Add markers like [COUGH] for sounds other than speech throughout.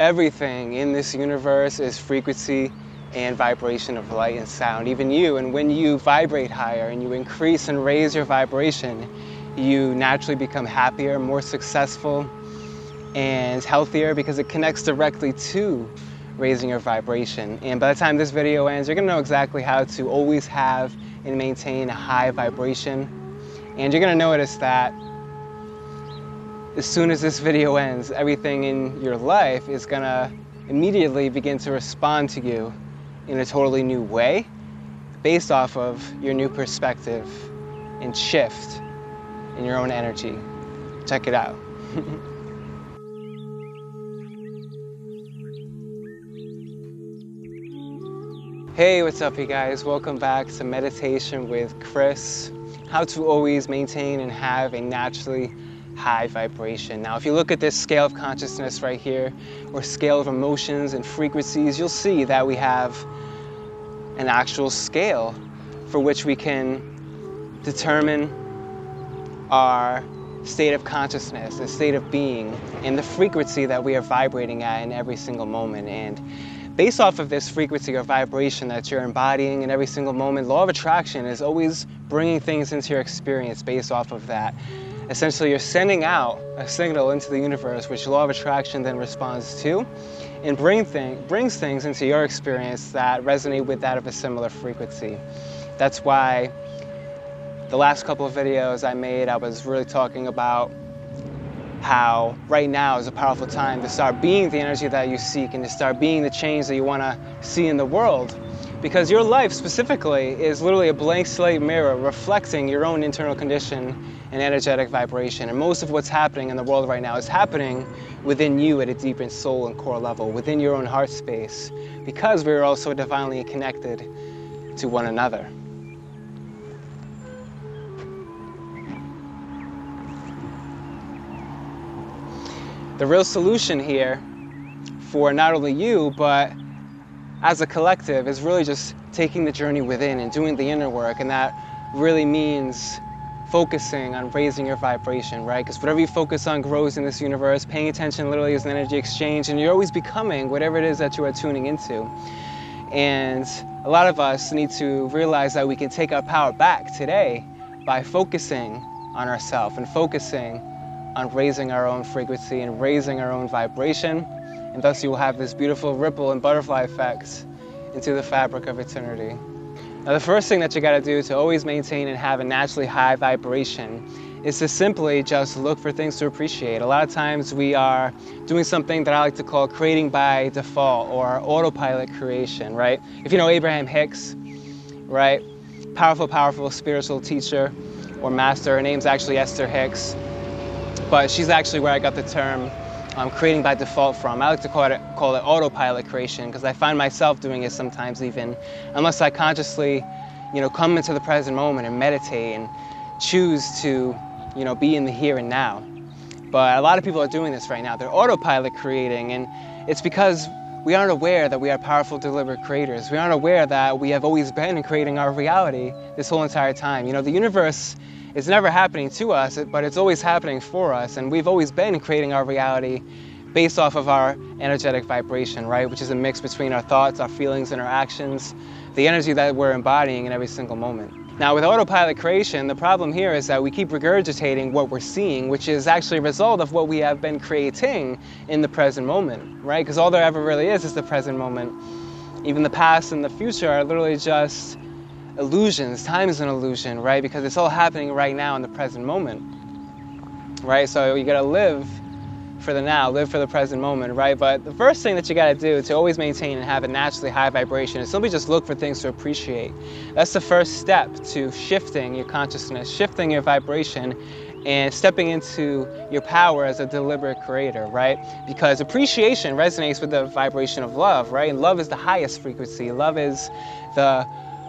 Everything in this universe is frequency and vibration of light and sound, even you. And when you vibrate higher and you increase and raise your vibration, you naturally become happier, more successful, and healthier because it connects directly to raising your vibration. And by the time this video ends, you're gonna know exactly how to always have and maintain a high vibration. And you're gonna notice that as soon as this video ends, everything in your life is gonna immediately begin to respond to you in a totally new way based off of your new perspective and shift in your own energy. Check it out. [LAUGHS] hey, what's up, you guys? Welcome back to Meditation with Chris. How to always maintain and have a naturally high vibration. Now, if you look at this scale of consciousness right here, or scale of emotions and frequencies, you'll see that we have an actual scale for which we can determine our state of consciousness, the state of being, and the frequency that we are vibrating at in every single moment. And based off of this frequency or vibration that you're embodying in every single moment, law of attraction is always bringing things into your experience based off of that. Essentially, you're sending out a signal into the universe, which law of attraction then responds to, and bring thing, brings things into your experience that resonate with that of a similar frequency. That's why the last couple of videos I made, I was really talking about how right now is a powerful time to start being the energy that you seek and to start being the change that you want to see in the world. Because your life specifically is literally a blank slate mirror reflecting your own internal condition and energetic vibration. And most of what's happening in the world right now is happening within you at a deep and soul and core level, within your own heart space, because we're all so divinely connected to one another. the real solution here for not only you, but as a collective is really just taking the journey within and doing the inner work. And that really means focusing on raising your vibration, right? Because whatever you focus on grows in this universe. Paying attention literally is an energy exchange, and you're always becoming whatever it is that you are tuning into. And a lot of us need to realize that we can take our power back today by focusing on ourselves and focusing on raising our own frequency and raising our own vibration. And thus you will have this beautiful ripple and butterfly effect into the fabric of eternity. Now the first thing that you gotta do to always maintain and have a naturally high vibration is to simply just look for things to appreciate. A lot of times we are doing something that I like to call creating by default or autopilot creation, right? If you know Abraham Hicks, right? Powerful, powerful spiritual teacher or master. Her name's actually Esther Hicks but she's actually where I got the term um, creating by default from. I like to call it, call it autopilot creation because I find myself doing it sometimes even unless I consciously, you know, come into the present moment and meditate and choose to, you know, be in the here and now. But a lot of people are doing this right now. They're autopilot creating and it's because we aren't aware that we are powerful, deliberate creators. We aren't aware that we have always been creating our reality this whole entire time. You know, the universe it's never happening to us, but it's always happening for us. And we've always been creating our reality based off of our energetic vibration, right? Which is a mix between our thoughts, our feelings, and our actions, the energy that we're embodying in every single moment. Now, with autopilot creation, the problem here is that we keep regurgitating what we're seeing, which is actually a result of what we have been creating in the present moment, right? Because all there ever really is is the present moment. Even the past and the future are literally just illusions. Time is an illusion, right? Because it's all happening right now in the present moment, right? So you gotta live for the now, live for the present moment, right? But the first thing that you gotta do to always maintain and have a naturally high vibration is simply just look for things to appreciate. That's the first step to shifting your consciousness, shifting your vibration, and stepping into your power as a deliberate creator, right? Because appreciation resonates with the vibration of love, right? And love is the highest frequency. Love is the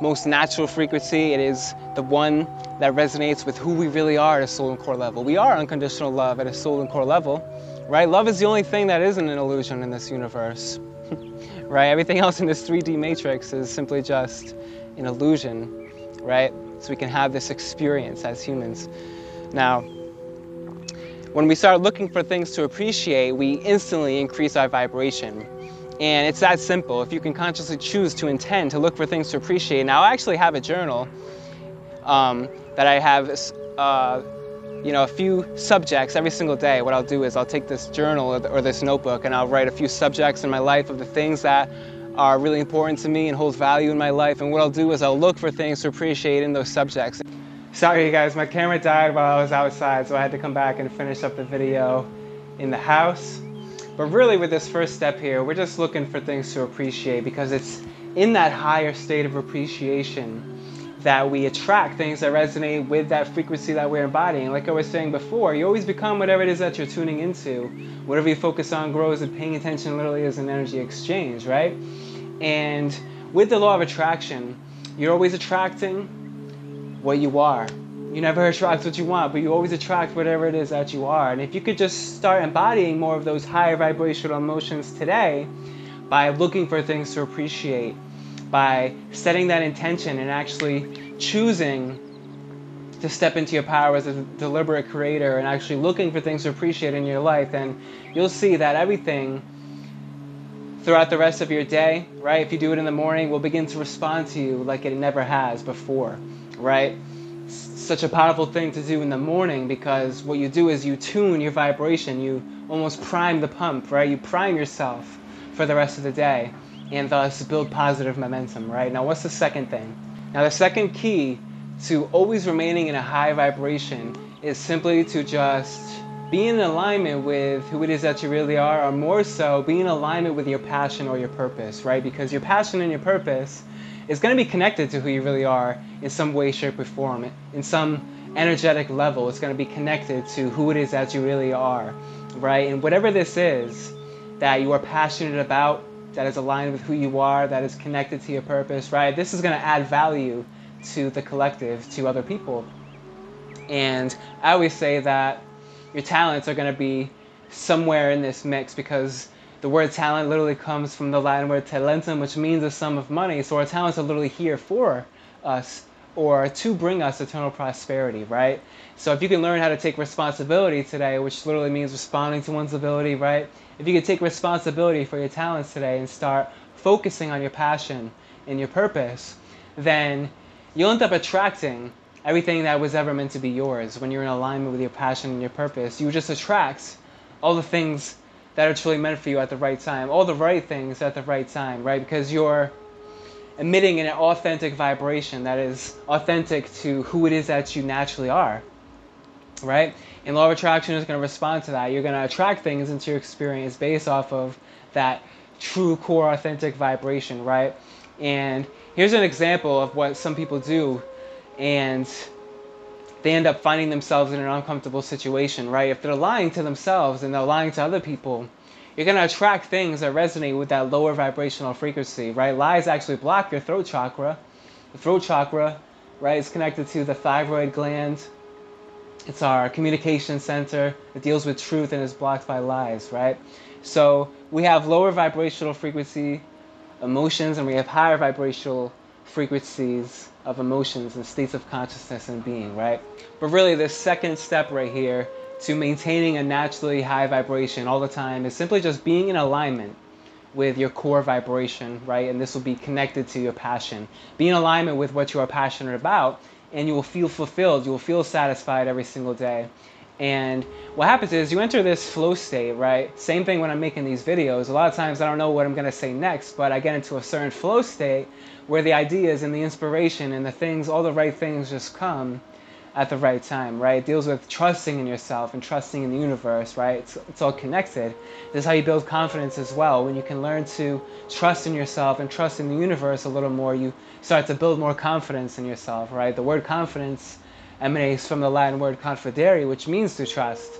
most natural frequency. It is the one that resonates with who we really are at a soul and core level. We are unconditional love at a soul and core level, right? Love is the only thing that isn't an illusion in this universe, [LAUGHS] right? Everything else in this 3D matrix is simply just an illusion, right? So we can have this experience as humans. Now, when we start looking for things to appreciate, we instantly increase our vibration. And it's that simple. If you can consciously choose to intend to look for things to appreciate. Now, I actually have a journal um, that I have, uh, you know, a few subjects every single day. What I'll do is I'll take this journal or this notebook and I'll write a few subjects in my life of the things that are really important to me and hold value in my life. And what I'll do is I'll look for things to appreciate in those subjects. Sorry, you guys, my camera died while I was outside, so I had to come back and finish up the video in the house. But really, with this first step here, we're just looking for things to appreciate because it's in that higher state of appreciation that we attract things that resonate with that frequency that we're embodying. Like I was saying before, you always become whatever it is that you're tuning into. Whatever you focus on grows, and paying attention literally is an energy exchange, right? And with the law of attraction, you're always attracting what you are. You never attract what you want, but you always attract whatever it is that you are. And if you could just start embodying more of those higher vibrational emotions today by looking for things to appreciate, by setting that intention and actually choosing to step into your power as a deliberate creator and actually looking for things to appreciate in your life, then you'll see that everything throughout the rest of your day, right? If you do it in the morning, will begin to respond to you like it never has before right? Such a powerful thing to do in the morning because what you do is you tune your vibration, you almost prime the pump, right? You prime yourself for the rest of the day and thus build positive momentum, right? Now, what's the second thing? Now, the second key to always remaining in a high vibration is simply to just be in alignment with who it is that you really are, or more so, be in alignment with your passion or your purpose, right? Because your passion and your purpose is going to be connected to who you really are in some way, shape, or form. In some energetic level, it's going to be connected to who it is that you really are, right? And whatever this is that you are passionate about, that is aligned with who you are, that is connected to your purpose, right? This is going to add value to the collective, to other people. And I always say that your talents are going to be somewhere in this mix because the word talent literally comes from the Latin word talentum, which means a sum of money. So our talents are literally here for us or to bring us eternal prosperity, right? So if you can learn how to take responsibility today, which literally means responding to one's ability, right? If you can take responsibility for your talents today and start focusing on your passion and your purpose, then you'll end up attracting everything that was ever meant to be yours when you're in alignment with your passion and your purpose. You just attract all the things that are truly meant for you at the right time, all the right things at the right time, right? Because you're emitting an authentic vibration that is authentic to who it is that you naturally are, right? And law of attraction is going to respond to that. You're going to attract things into your experience based off of that true core authentic vibration, right? And here's an example of what some people do and they end up finding themselves in an uncomfortable situation, right? If they're lying to themselves and they're lying to other people, you're going to attract things that resonate with that lower vibrational frequency, right? Lies actually block your throat chakra. The throat chakra, right, is connected to the thyroid gland. It's our communication center. It deals with truth and is blocked by lies, right? So we have lower vibrational frequency emotions and we have higher vibrational frequencies of emotions and states of consciousness and being, right? But really, the second step right here to maintaining a naturally high vibration all the time is simply just being in alignment with your core vibration, right? And this will be connected to your passion. Be in alignment with what you are passionate about, and you will feel fulfilled. You will feel satisfied every single day. And what happens is you enter this flow state, right? Same thing when I'm making these videos. A lot of times I don't know what I'm going to say next, but I get into a certain flow state where the ideas and the inspiration and the things, all the right things just come at the right time, right? It deals with trusting in yourself and trusting in the universe, right? It's, it's all connected. This is how you build confidence as well. When you can learn to trust in yourself and trust in the universe a little more, you start to build more confidence in yourself, right? The word confidence emanates from the Latin word confidere, which means to trust.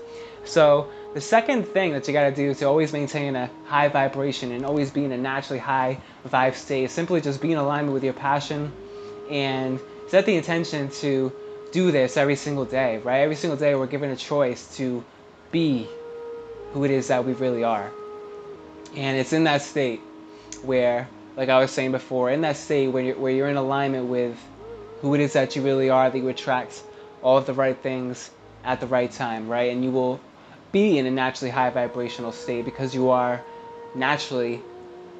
So the second thing that you got to do to always maintain a high vibration and always be in a naturally high vibe state is simply just be in alignment with your passion and set the intention to do this every single day, right? Every single day we're given a choice to be who it is that we really are. And it's in that state where, like I was saying before, in that state where you're, where you're in alignment with who it is that you really are, that you attract all of the right things at the right time, right? And you will be in a naturally high vibrational state because you are naturally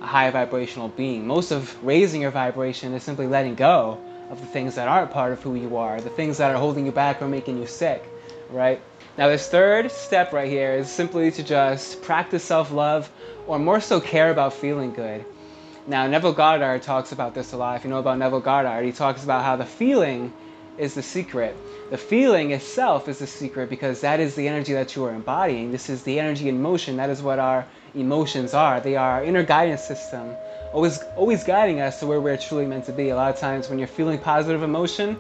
a high vibrational being. Most of raising your vibration is simply letting go of the things that aren't part of who you are, the things that are holding you back or making you sick, right? Now, this third step right here is simply to just practice self love or more so care about feeling good. Now, Neville Goddard talks about this a lot. If you know about Neville Goddard, he talks about how the feeling is the secret. The feeling itself is the secret because that is the energy that you are embodying. This is the energy in motion. That is what our emotions are. They are our inner guidance system, always always guiding us to where we're truly meant to be. A lot of times when you're feeling positive emotion,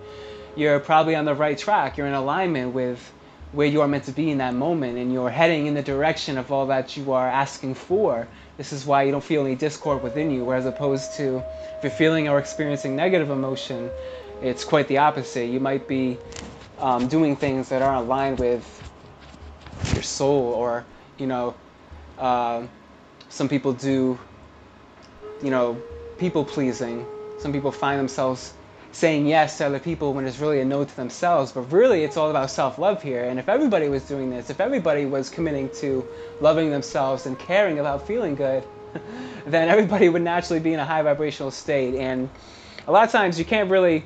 you're probably on the right track. You're in alignment with where you are meant to be in that moment and you're heading in the direction of all that you are asking for. This is why you don't feel any discord within you, whereas opposed to if you're feeling or experiencing negative emotion, it's quite the opposite. You might be um, doing things that aren't aligned with your soul, or you know, uh, some people do, you know, people pleasing. Some people find themselves saying yes to other people when it's really a no to themselves. But really, it's all about self love here. And if everybody was doing this, if everybody was committing to loving themselves and caring about feeling good, [LAUGHS] then everybody would naturally be in a high vibrational state. And a lot of times, you can't really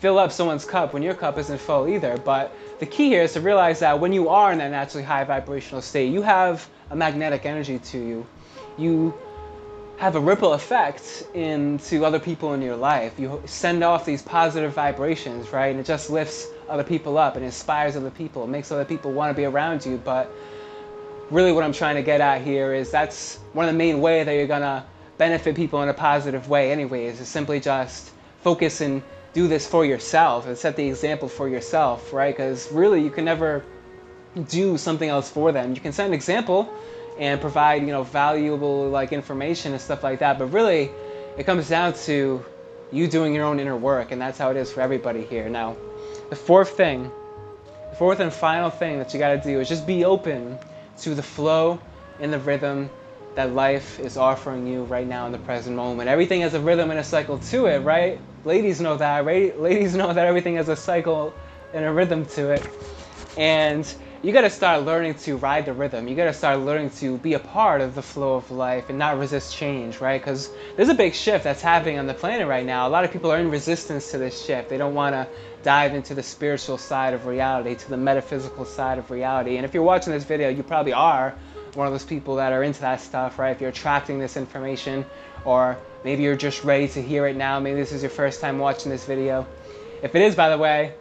fill up someone's cup when your cup isn't full either. But the key here is to realize that when you are in that naturally high vibrational state, you have a magnetic energy to you. You have a ripple effect into other people in your life. You send off these positive vibrations, right? And it just lifts other people up and inspires other people. It makes other people want to be around you. But really, what I'm trying to get at here is that's one of the main ways that you're going to benefit people in a positive way, anyways, is simply just focus and do this for yourself and set the example for yourself, right? Because really, you can never do something else for them. You can set an example and provide you know valuable like information and stuff like that. But really, it comes down to you doing your own inner work, and that's how it is for everybody here. Now, the fourth thing, the fourth and final thing that you got to do is just be open to the flow and the rhythm that life is offering you right now in the present moment. Everything has a rhythm and a cycle to it, right? Ladies know that? [LAUGHS] Ladies know that everything has a cycle and a rhythm to it. And you got to start learning to ride the rhythm. You got to start learning to be a part of the flow of life and not resist change, right? Because there's a big shift that's happening on the planet right now. A lot of people are in resistance to this shift. They don't want to dive into the spiritual side of reality, to the metaphysical side of reality. And if you're watching this video, you probably are one of those people that are into that stuff, right? If you're attracting this information, or maybe you're just ready to hear it now, maybe this is your first time watching this video. If it is, by the way,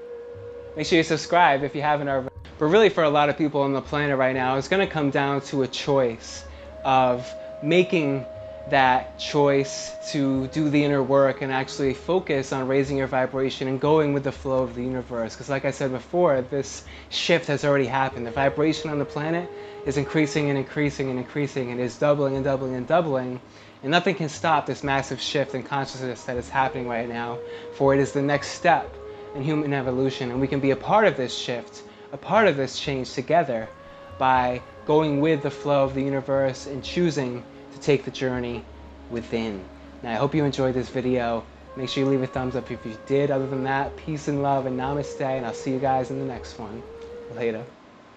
make sure you subscribe if you haven't already. But really, for a lot of people on the planet right now, it's to come down to a choice of making that choice to do the inner work and actually focus on raising your vibration and going with the flow of the universe. Because, like I said before, this shift has already happened. The vibration on the planet is increasing and increasing and increasing and is doubling and doubling and doubling. And nothing can stop this massive shift in consciousness that is happening right now, for it is the next step in human evolution, and we can be a part of this shift a part of this change together by going with the flow of the universe and choosing to take the journey within. Now, I hope you enjoyed this video. Make sure you leave a thumbs up if you did. Other than that, peace and love and namaste, and I'll see you guys in the next one. Later.